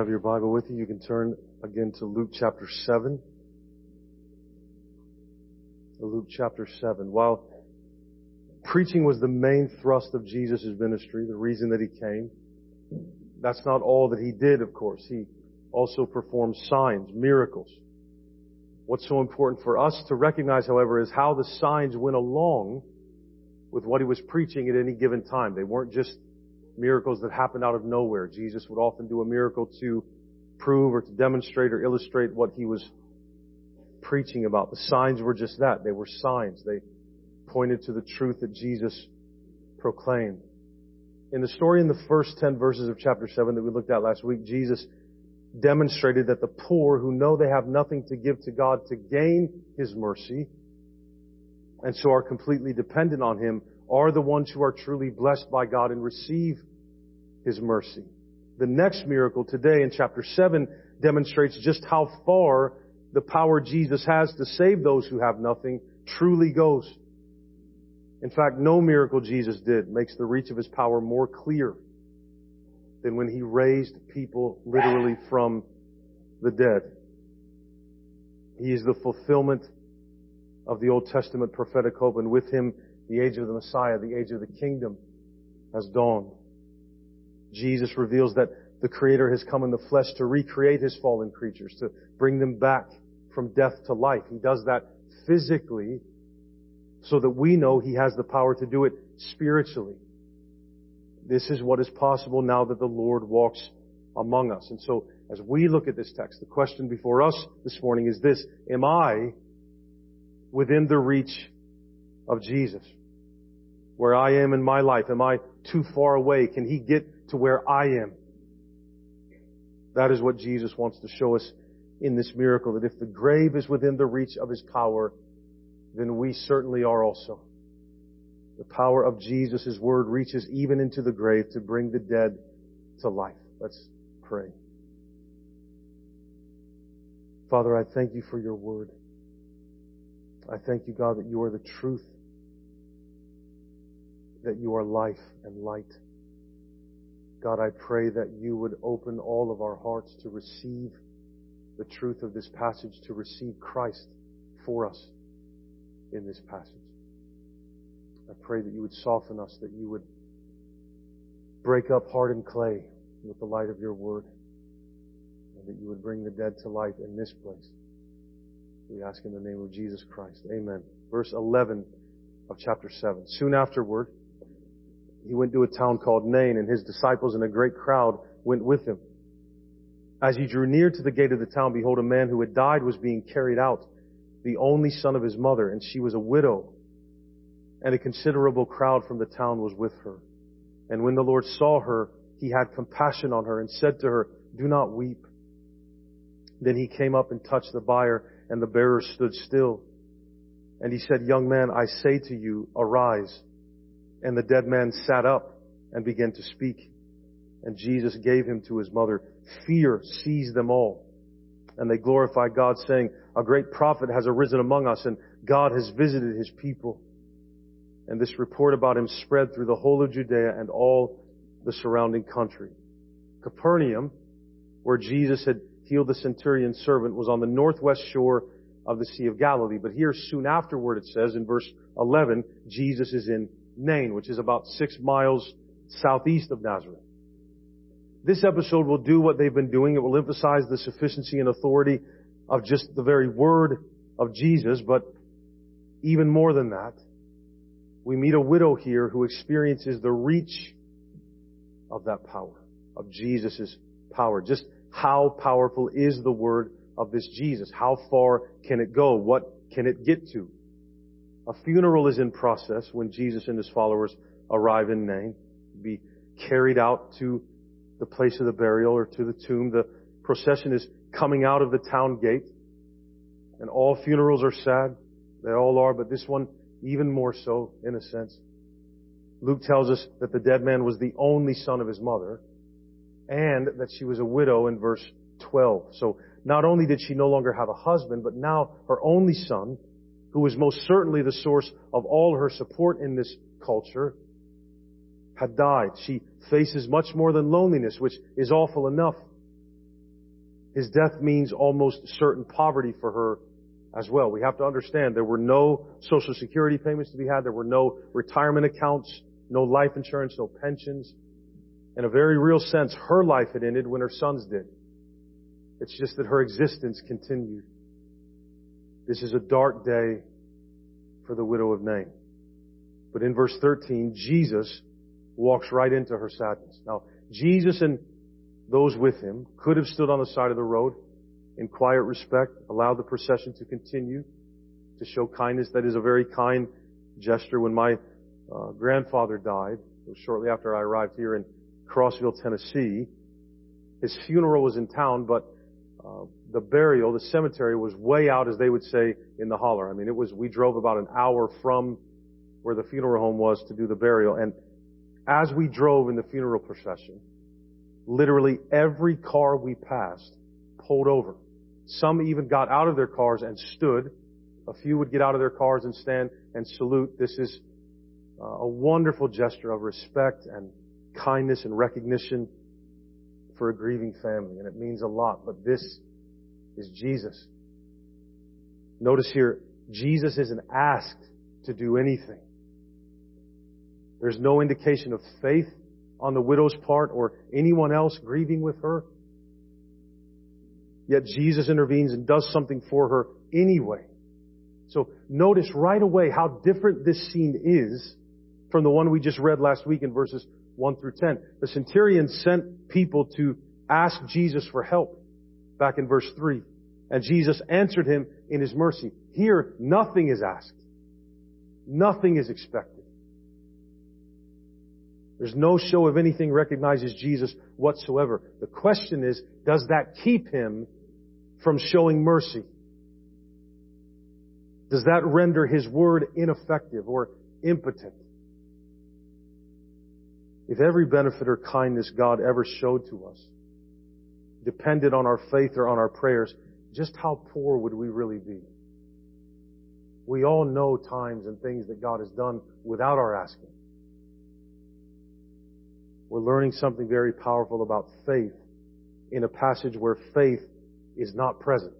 have your Bible with you, you can turn again to Luke chapter 7. Luke chapter 7. While preaching was the main thrust of Jesus' ministry, the reason that he came, that's not all that he did, of course. He also performed signs, miracles. What's so important for us to recognize, however, is how the signs went along with what he was preaching at any given time. They weren't just miracles that happened out of nowhere. Jesus would often do a miracle to prove or to demonstrate or illustrate what he was preaching about. The signs were just that. They were signs. They pointed to the truth that Jesus proclaimed. In the story in the first 10 verses of chapter 7 that we looked at last week, Jesus demonstrated that the poor who know they have nothing to give to God to gain His mercy and so are completely dependent on Him are the ones who are truly blessed by God and receive His mercy. The next miracle today in chapter 7 demonstrates just how far the power Jesus has to save those who have nothing truly goes. In fact, no miracle Jesus did makes the reach of His power more clear than when He raised people literally from the dead. He is the fulfillment of the Old Testament prophetic hope, and with Him the age of the Messiah, the age of the kingdom has dawned. Jesus reveals that the Creator has come in the flesh to recreate His fallen creatures, to bring them back from death to life. He does that physically so that we know He has the power to do it spiritually. This is what is possible now that the Lord walks among us. And so, as we look at this text, the question before us this morning is this, am I within the reach of Jesus? where I am in my life? Am I too far away? Can He get to where I am? That is what Jesus wants to show us in this miracle, that if the grave is within the reach of His power, then we certainly are also. The power of Jesus' word reaches even into the grave to bring the dead to life. Let's pray. Father, I thank you for your word. I thank you, God, that you are the truth that you are life and light. God, I pray that you would open all of our hearts to receive the truth of this passage, to receive Christ for us in this passage. I pray that you would soften us, that you would break up hardened clay with the light of your word, and that you would bring the dead to life in this place. We ask in the name of Jesus Christ. Amen. Verse 11 of chapter 7. Soon afterward, he went to a town called Nain, and his disciples and a great crowd went with him. As he drew near to the gate of the town, behold, a man who had died was being carried out, the only son of his mother, and she was a widow. And a considerable crowd from the town was with her. And when the Lord saw her, he had compassion on her and said to her, Do not weep. Then he came up and touched the bier, and the bearer stood still. And he said, Young man, I say to you, arise. And the dead man sat up and began to speak. And Jesus gave him to his mother. Fear seized them all. And they glorified God saying, a great prophet has arisen among us and God has visited his people. And this report about him spread through the whole of Judea and all the surrounding country. Capernaum, where Jesus had healed the centurion's servant, was on the northwest shore of the Sea of Galilee. But here soon afterward it says in verse 11, Jesus is in Nain, which is about six miles southeast of Nazareth. This episode will do what they've been doing. It will emphasize the sufficiency and authority of just the very word of Jesus, but even more than that, we meet a widow here who experiences the reach of that power, of Jesus' power. Just how powerful is the word of this Jesus? How far can it go? What can it get to? A funeral is in process when Jesus and his followers arrive in Nain, be carried out to the place of the burial or to the tomb. The procession is coming out of the town gate. And all funerals are sad. They all are, but this one even more so, in a sense. Luke tells us that the dead man was the only son of his mother and that she was a widow in verse 12. So not only did she no longer have a husband, but now her only son who was most certainly the source of all her support in this culture, had died. She faces much more than loneliness, which is awful enough. His death means almost certain poverty for her as well. We have to understand there were no social security payments to be had. There were no retirement accounts, no life insurance, no pensions. In a very real sense, her life had ended when her sons did. It's just that her existence continued. This is a dark day for the widow of Nain. But in verse 13, Jesus walks right into her sadness. Now, Jesus and those with him could have stood on the side of the road in quiet respect, allowed the procession to continue to show kindness. That is a very kind gesture. When my uh, grandfather died, it was shortly after I arrived here in Crossville, Tennessee. His funeral was in town, but uh, the burial, the cemetery was way out, as they would say, in the holler. I mean, it was, we drove about an hour from where the funeral home was to do the burial. And as we drove in the funeral procession, literally every car we passed pulled over. Some even got out of their cars and stood. A few would get out of their cars and stand and salute. This is uh, a wonderful gesture of respect and kindness and recognition for a grieving family, and it means a lot. But this is Jesus. Notice here, Jesus isn't asked to do anything. There's no indication of faith on the widow's part or anyone else grieving with her. Yet Jesus intervenes and does something for her anyway. So notice right away how different this scene is from the one we just read last week in verses 1 through 10. The centurion sent people to ask Jesus for help back in verse 3. And Jesus answered him in his mercy. Here, nothing is asked. Nothing is expected. There's no show of anything recognizes Jesus whatsoever. The question is, does that keep him from showing mercy? Does that render his word ineffective or impotent? If every benefit or kindness God ever showed to us depended on our faith or on our prayers, just how poor would we really be? We all know times and things that God has done without our asking. We're learning something very powerful about faith in a passage where faith is not present.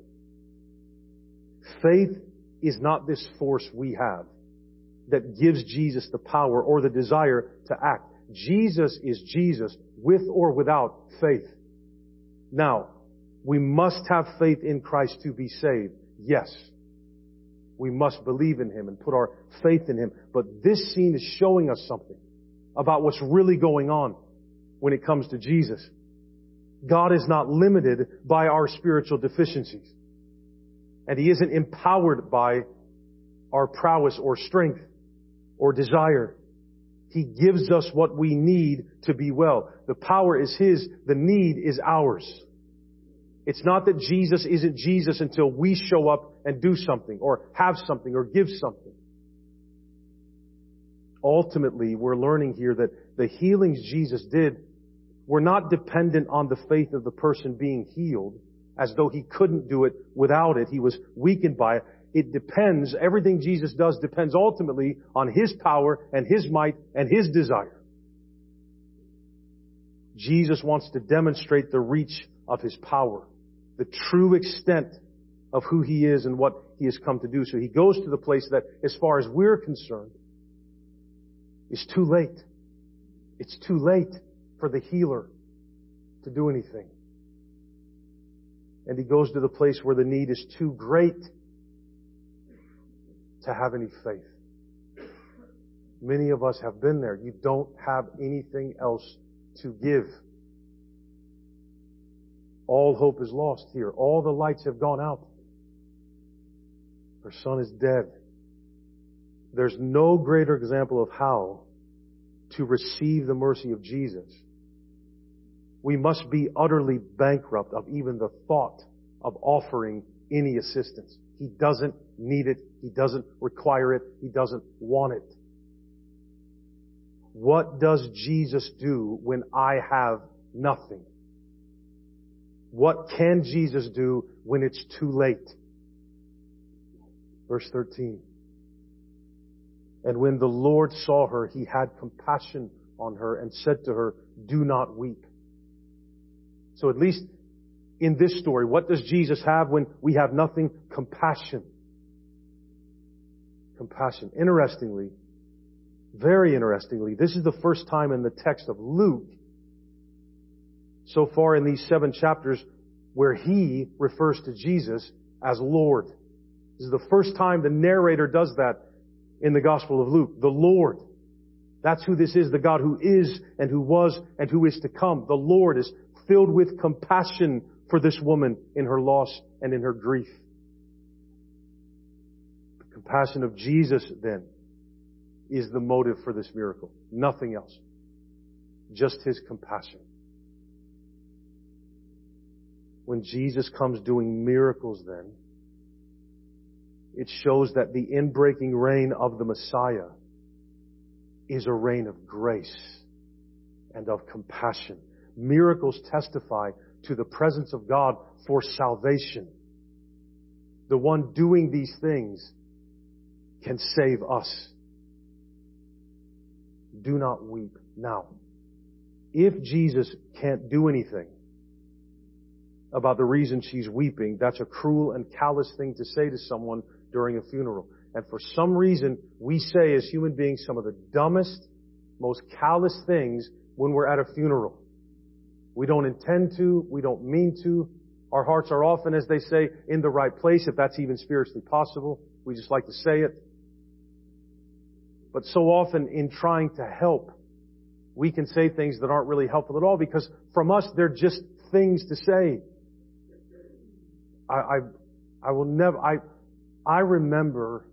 Faith is not this force we have that gives Jesus the power or the desire to act. Jesus is Jesus with or without faith. Now, we must have faith in Christ to be saved. Yes. We must believe in Him and put our faith in Him. But this scene is showing us something about what's really going on when it comes to Jesus. God is not limited by our spiritual deficiencies. And He isn't empowered by our prowess or strength or desire. He gives us what we need to be well. The power is His, the need is ours. It's not that Jesus isn't Jesus until we show up and do something or have something or give something. Ultimately, we're learning here that the healings Jesus did were not dependent on the faith of the person being healed as though he couldn't do it without it. He was weakened by it. It depends, everything Jesus does depends ultimately on His power and His might and His desire. Jesus wants to demonstrate the reach of His power, the true extent of who He is and what He has come to do. So He goes to the place that, as far as we're concerned, is too late. It's too late for the healer to do anything. And He goes to the place where the need is too great to have any faith. Many of us have been there. You don't have anything else to give. All hope is lost here. All the lights have gone out. Her son is dead. There's no greater example of how to receive the mercy of Jesus. We must be utterly bankrupt of even the thought of offering any assistance. He doesn't need it. He doesn't require it. He doesn't want it. What does Jesus do when I have nothing? What can Jesus do when it's too late? Verse 13. And when the Lord saw her, he had compassion on her and said to her, do not weep. So at least in this story, what does Jesus have when we have nothing? Compassion. Compassion. Interestingly, very interestingly, this is the first time in the text of Luke, so far in these seven chapters, where he refers to Jesus as Lord. This is the first time the narrator does that in the Gospel of Luke. The Lord. That's who this is, the God who is and who was and who is to come. The Lord is filled with compassion for this woman in her loss and in her grief. The compassion of Jesus then is the motive for this miracle. Nothing else. Just His compassion. When Jesus comes doing miracles then, it shows that the inbreaking reign of the Messiah is a reign of grace and of compassion. Miracles testify to the presence of God for salvation. The one doing these things can save us. Do not weep. Now, if Jesus can't do anything about the reason she's weeping, that's a cruel and callous thing to say to someone during a funeral. And for some reason, we say as human beings some of the dumbest, most callous things when we're at a funeral. We don't intend to, we don't mean to. Our hearts are often, as they say, in the right place, if that's even spiritually possible. We just like to say it. But so often in trying to help, we can say things that aren't really helpful at all because from us, they're just things to say. I, I, I will never, I, I remember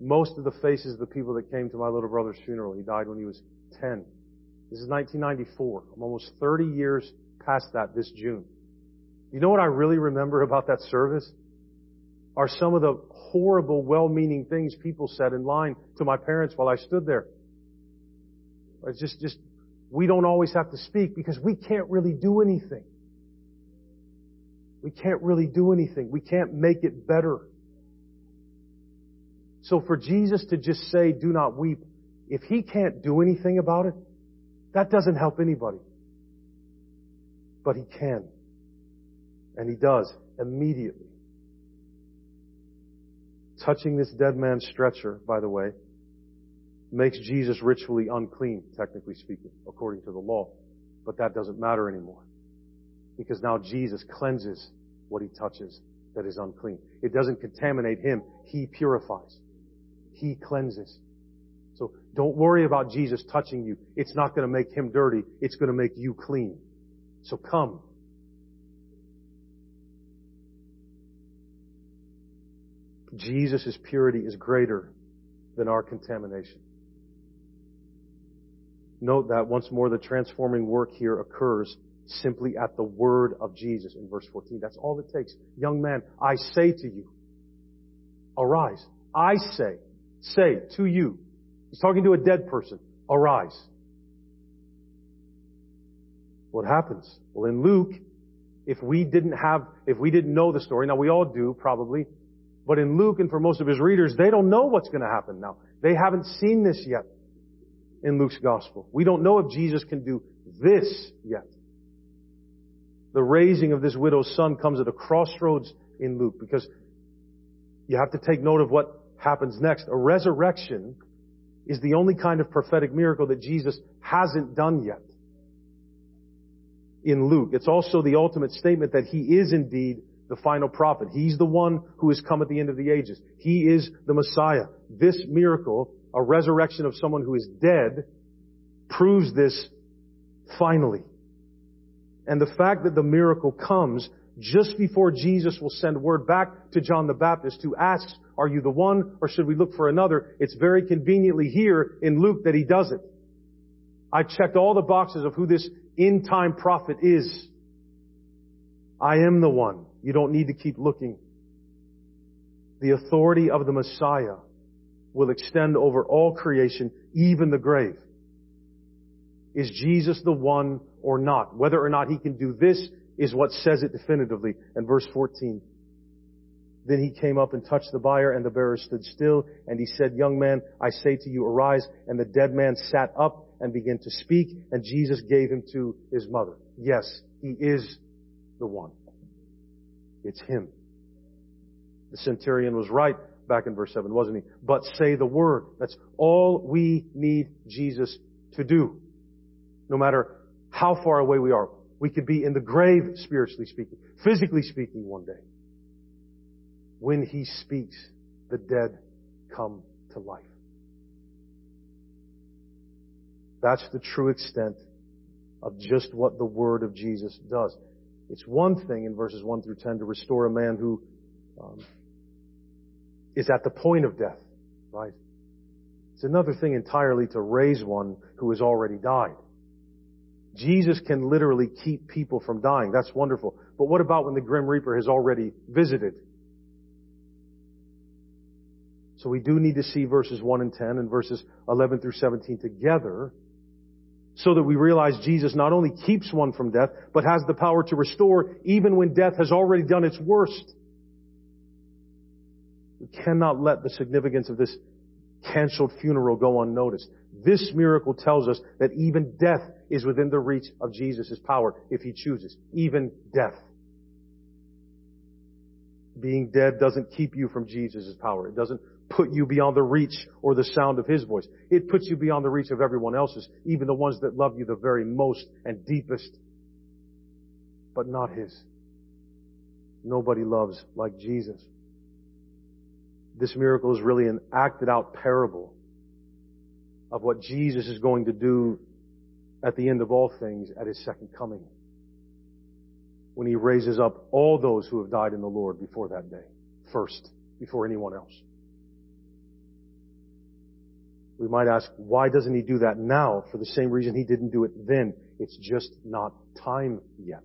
most of the faces of the people that came to my little brother's funeral. He died when he was 10. This is 1994. I'm almost 30 years past that this June. You know what I really remember about that service? Are some of the horrible, well-meaning things people said in line to my parents while I stood there. It's just, just, we don't always have to speak because we can't really do anything. We can't really do anything. We can't make it better. So for Jesus to just say, do not weep, if He can't do anything about it, that doesn't help anybody. But He can. And He does immediately. Touching this dead man's stretcher, by the way, makes Jesus ritually unclean, technically speaking, according to the law. But that doesn't matter anymore. Because now Jesus cleanses what he touches that is unclean. It doesn't contaminate him. He purifies. He cleanses. So don't worry about Jesus touching you. It's not going to make him dirty. It's going to make you clean. So come. Jesus' purity is greater than our contamination. Note that once more the transforming work here occurs simply at the word of Jesus in verse 14. That's all it takes. Young man, I say to you, arise. I say, say to you. He's talking to a dead person. Arise. What happens? Well, in Luke, if we didn't have, if we didn't know the story, now we all do probably, but in Luke and for most of his readers, they don't know what's going to happen now. They haven't seen this yet in Luke's gospel. We don't know if Jesus can do this yet. The raising of this widow's son comes at a crossroads in Luke because you have to take note of what happens next. A resurrection is the only kind of prophetic miracle that Jesus hasn't done yet in Luke. It's also the ultimate statement that he is indeed the final prophet. He's the one who has come at the end of the ages. He is the Messiah. This miracle, a resurrection of someone who is dead, proves this finally. And the fact that the miracle comes just before Jesus will send word back to John the Baptist who asks, are you the one or should we look for another? It's very conveniently here in Luke that he does it. I checked all the boxes of who this in time prophet is. I am the one. You don't need to keep looking. The authority of the Messiah will extend over all creation, even the grave. Is Jesus the one or not? Whether or not he can do this is what says it definitively. And verse 14. Then he came up and touched the bier and the bearer stood still and he said, young man, I say to you, arise. And the dead man sat up and began to speak and Jesus gave him to his mother. Yes, he is the one. It's Him. The centurion was right back in verse 7, wasn't he? But say the word. That's all we need Jesus to do. No matter how far away we are. We could be in the grave, spiritually speaking, physically speaking one day. When He speaks, the dead come to life. That's the true extent of just what the Word of Jesus does. It's one thing in verses 1 through 10 to restore a man who um, is at the point of death, right? It's another thing entirely to raise one who has already died. Jesus can literally keep people from dying. That's wonderful. But what about when the Grim Reaper has already visited? So we do need to see verses 1 and 10 and verses 11 through 17 together so that we realize Jesus not only keeps one from death, but has the power to restore even when death has already done its worst. We cannot let the significance of this canceled funeral go unnoticed. This miracle tells us that even death is within the reach of Jesus' power if he chooses. Even death. Being dead doesn't keep you from Jesus' power. It doesn't put you beyond the reach or the sound of his voice. It puts you beyond the reach of everyone else's, even the ones that love you the very most and deepest, but not his. Nobody loves like Jesus this miracle is really an acted out parable of what Jesus is going to do at the end of all things at his second coming. When he raises up all those who have died in the Lord before that day. First. Before anyone else. We might ask, why doesn't he do that now? For the same reason he didn't do it then. It's just not time yet.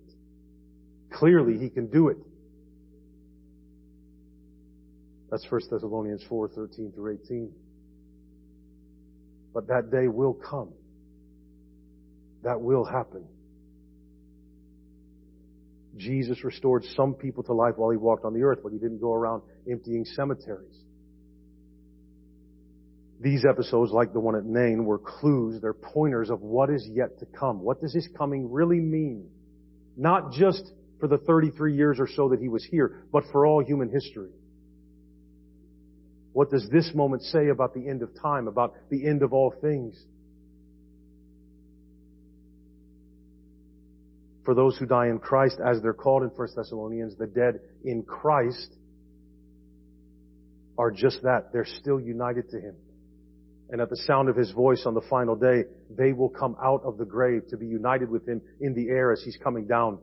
Clearly he can do it. That's 1 Thessalonians 4, 13 through 18. But that day will come. That will happen. Jesus restored some people to life while he walked on the earth, but he didn't go around emptying cemeteries. These episodes, like the one at Nain, were clues, they're pointers of what is yet to come. What does his coming really mean? Not just for the 33 years or so that he was here, but for all human history. What does this moment say about the end of time, about the end of all things? For those who die in Christ, as they're called in 1 Thessalonians, the dead in Christ are just that. They're still united to Him. And at the sound of His voice on the final day, they will come out of the grave to be united with Him in the air as He's coming down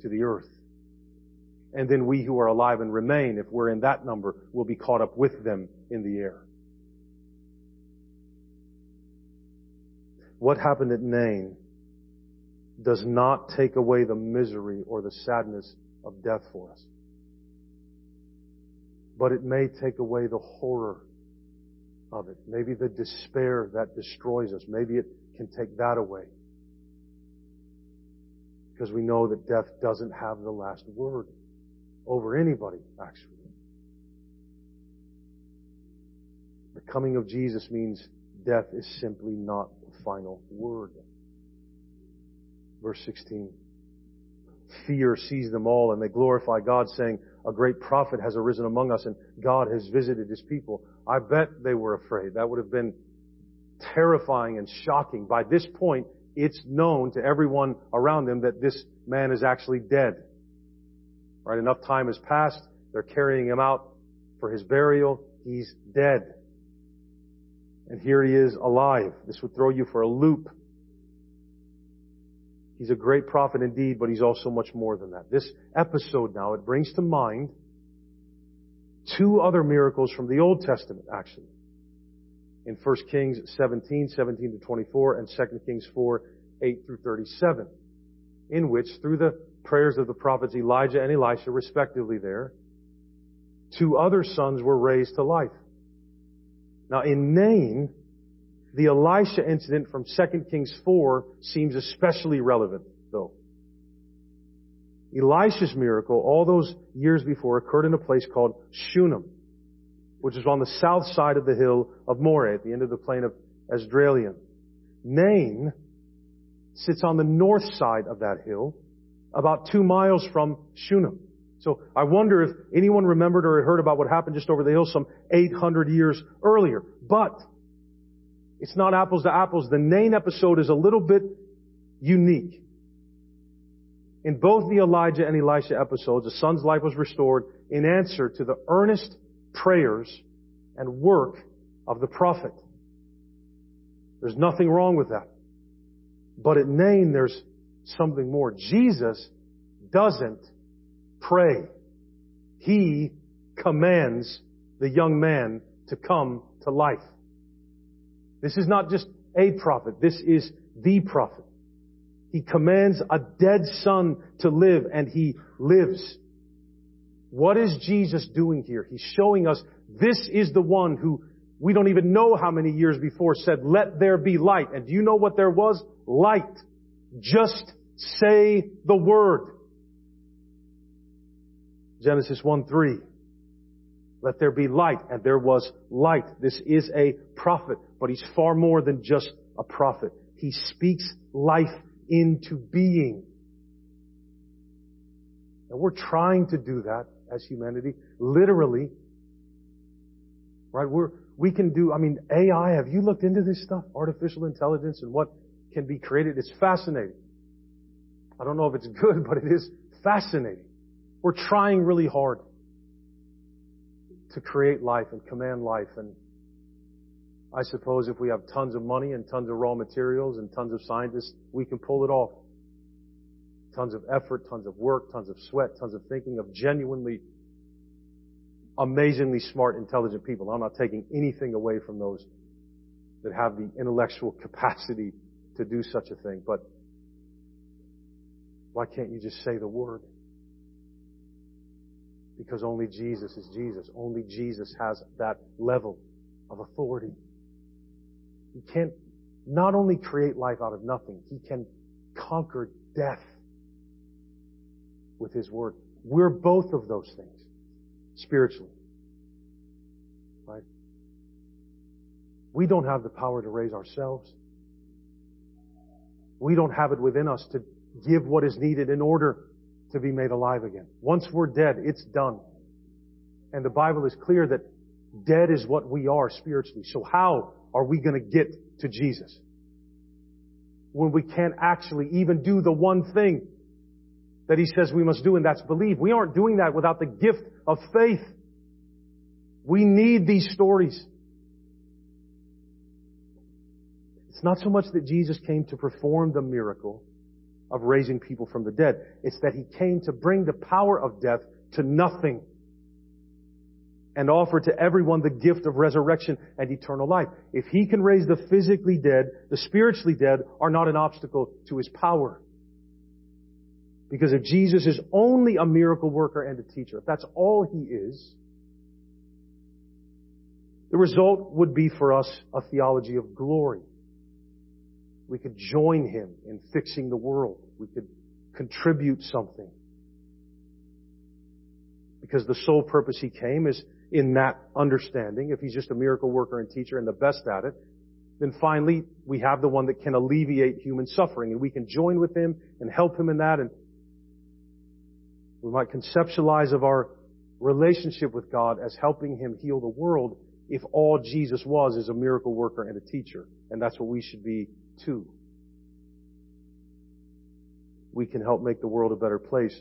to the earth. And then we who are alive and remain, if we're in that number, will be caught up with them in the air. What happened at Nain does not take away the misery or the sadness of death for us. But it may take away the horror of it. Maybe the despair that destroys us. Maybe it can take that away. Because we know that death doesn't have the last word over anybody, actually. The coming of Jesus means death is simply not the final word. Verse 16. Fear seized them all and they glorify God saying, a great prophet has arisen among us and God has visited his people. I bet they were afraid. That would have been terrifying and shocking. By this point, it's known to everyone around them that this man is actually dead. Right? Enough time has passed. They're carrying him out for his burial. He's dead. And here he is alive. This would throw you for a loop. He's a great prophet indeed, but he's also much more than that. This episode now, it brings to mind two other miracles from the Old Testament, actually. In 1 Kings 17, 17 to 24, and 2 Kings 4, 8 through 37, in which, through the prayers of the prophets Elijah and Elisha, respectively there, two other sons were raised to life. Now in Nain, the Elisha incident from 2 Kings 4 seems especially relevant, though. Elisha's miracle, all those years before, occurred in a place called Shunem, which is on the south side of the hill of Moreh, at the end of the plain of Esdraelon. Nain sits on the north side of that hill, about two miles from Shunem. So I wonder if anyone remembered or heard about what happened just over the hill some 800 years earlier. But it's not apples to apples. The Nain episode is a little bit unique. In both the Elijah and Elisha episodes, the son's life was restored in answer to the earnest prayers and work of the prophet. There's nothing wrong with that. But at Nain, there's something more. Jesus doesn't pray. He commands the young man to come to life. This is not just a prophet. This is the prophet. He commands a dead son to live and he lives. What is Jesus doing here? He's showing us this is the one who we don't even know how many years before said, let there be light. And do you know what there was? Light. Just say the word. Genesis 1 3. Let there be light. And there was light. This is a prophet, but he's far more than just a prophet. He speaks life into being. And we're trying to do that as humanity, literally. Right? We're, we can do, I mean, AI, have you looked into this stuff? Artificial intelligence and what can be created? It's fascinating. I don't know if it's good, but it is fascinating. We're trying really hard to create life and command life and I suppose if we have tons of money and tons of raw materials and tons of scientists, we can pull it off. Tons of effort, tons of work, tons of sweat, tons of thinking of genuinely, amazingly smart, intelligent people. I'm not taking anything away from those that have the intellectual capacity to do such a thing, but why can't you just say the word? Because only Jesus is Jesus. Only Jesus has that level of authority. He can not only create life out of nothing, He can conquer death with His Word. We're both of those things, spiritually. Right? We don't have the power to raise ourselves. We don't have it within us to give what is needed in order to be made alive again. Once we're dead, it's done. And the Bible is clear that dead is what we are spiritually. So how are we going to get to Jesus? When we can't actually even do the one thing that He says we must do, and that's believe. We aren't doing that without the gift of faith. We need these stories. It's not so much that Jesus came to perform the miracle of raising people from the dead. It's that He came to bring the power of death to nothing and offer to everyone the gift of resurrection and eternal life. If he can raise the physically dead, the spiritually dead are not an obstacle to his power. Because if Jesus is only a miracle worker and a teacher, if that's all he is, the result would be for us a theology of glory. We could join him in fixing the world. We could contribute something. Because the sole purpose he came is in that understanding, if he's just a miracle worker and teacher and the best at it, then finally we have the one that can alleviate human suffering and we can join with him and help him in that and we might conceptualize of our relationship with God as helping him heal the world if all Jesus was is a miracle worker and a teacher. And that's what we should be too. We can help make the world a better place.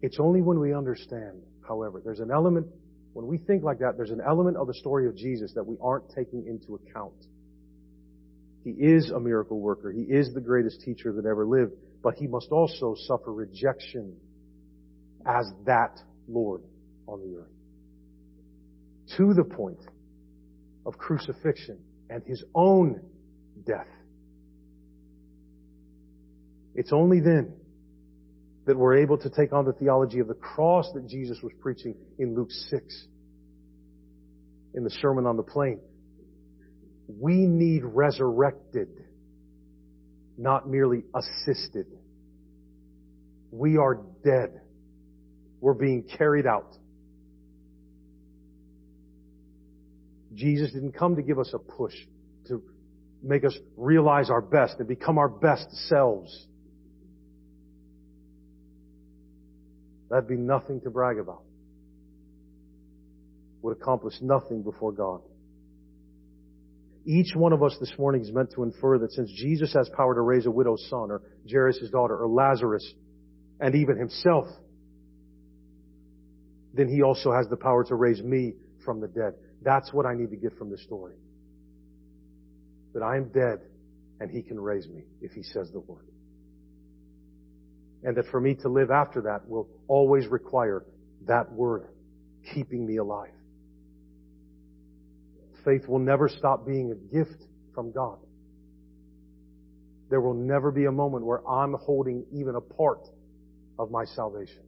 It's only when we understand, however, there's an element when we think like that, there's an element of the story of Jesus that we aren't taking into account. He is a miracle worker. He is the greatest teacher that ever lived, but he must also suffer rejection as that Lord on the earth. To the point of crucifixion and his own death. It's only then that we're able to take on the theology of the cross that Jesus was preaching in Luke 6 in the Sermon on the Plain. We need resurrected, not merely assisted. We are dead. We're being carried out. Jesus didn't come to give us a push make us realize our best and become our best selves. That'd be nothing to brag about. Would accomplish nothing before God. Each one of us this morning is meant to infer that since Jesus has power to raise a widow's son, or Jairus' daughter, or Lazarus, and even himself, then he also has the power to raise me from the dead. That's what I need to get from this story. That I am dead and he can raise me if he says the word. And that for me to live after that will always require that word keeping me alive. Faith will never stop being a gift from God. There will never be a moment where I'm holding even a part of my salvation.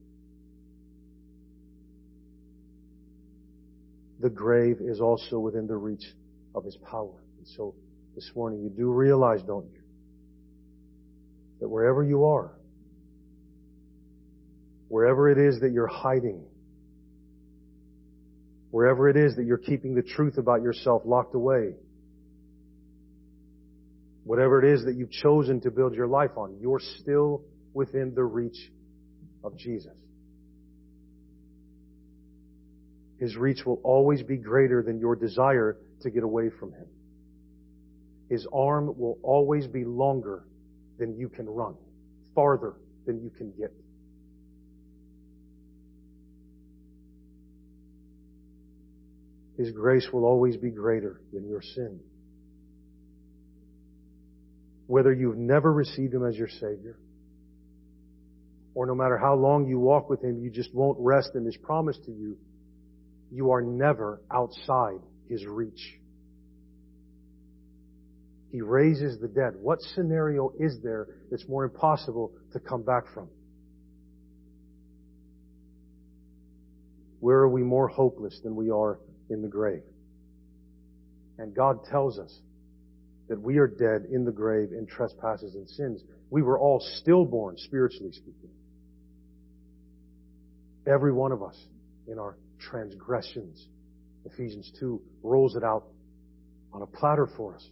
The grave is also within the reach of His power. And so this morning you do realize, don't you, that wherever you are, wherever it is that you're hiding, wherever it is that you're keeping the truth about yourself locked away, whatever it is that you've chosen to build your life on, you're still within the reach of Jesus. His reach will always be greater than your desire to get away from Him. His arm will always be longer than you can run, farther than you can get. His grace will always be greater than your sin. Whether you've never received Him as your Savior, or no matter how long you walk with Him, you just won't rest in His promise to you, you are never outside His reach. He raises the dead. What scenario is there that's more impossible to come back from? Where are we more hopeless than we are in the grave? And God tells us that we are dead in the grave in trespasses and sins. We were all stillborn, spiritually speaking. Every one of us in our transgressions. Ephesians 2 rolls it out on a platter for us.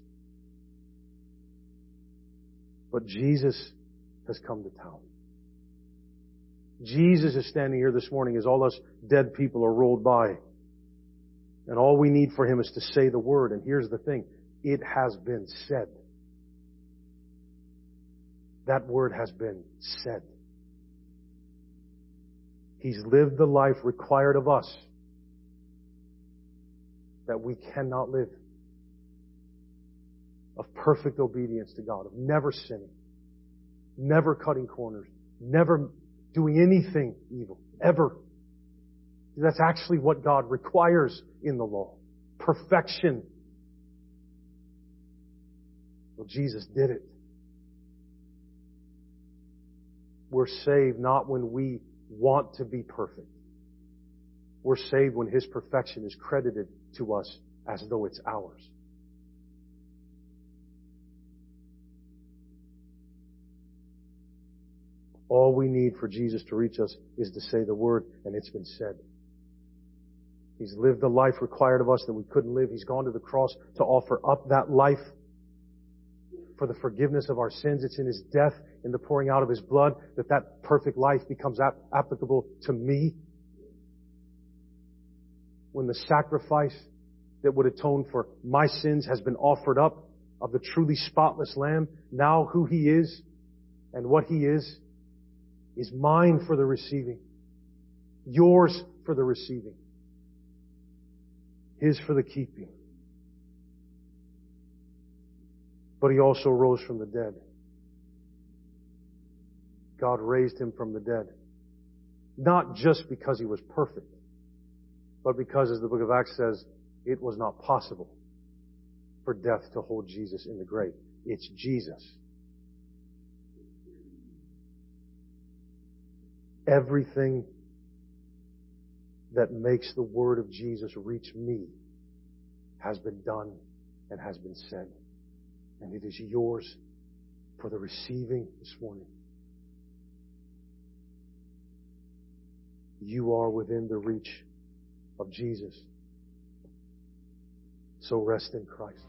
But Jesus has come to town. Jesus is standing here this morning as all us dead people are rolled by. And all we need for him is to say the word. And here's the thing. It has been said. That word has been said. He's lived the life required of us that we cannot live of perfect obedience to God, of never sinning, never cutting corners, never doing anything evil, ever. That's actually what God requires in the law. Perfection. Well, Jesus did it. We're saved not when we want to be perfect. We're saved when His perfection is credited to us as though it's ours. All we need for Jesus to reach us is to say the word, and it's been said. He's lived the life required of us that we couldn't live. He's gone to the cross to offer up that life for the forgiveness of our sins. It's in His death, in the pouring out of His blood, that that perfect life becomes ap- applicable to me. When the sacrifice that would atone for my sins has been offered up of the truly spotless Lamb, now who He is and what He is is mine for the receiving. Yours for the receiving. His for the keeping. But he also rose from the dead. God raised him from the dead. Not just because he was perfect, but because, as the book of Acts says, it was not possible for death to hold Jesus in the grave. It's Jesus Everything that makes the word of Jesus reach me has been done and has been said. And it is yours for the receiving this morning. You are within the reach of Jesus. So rest in Christ.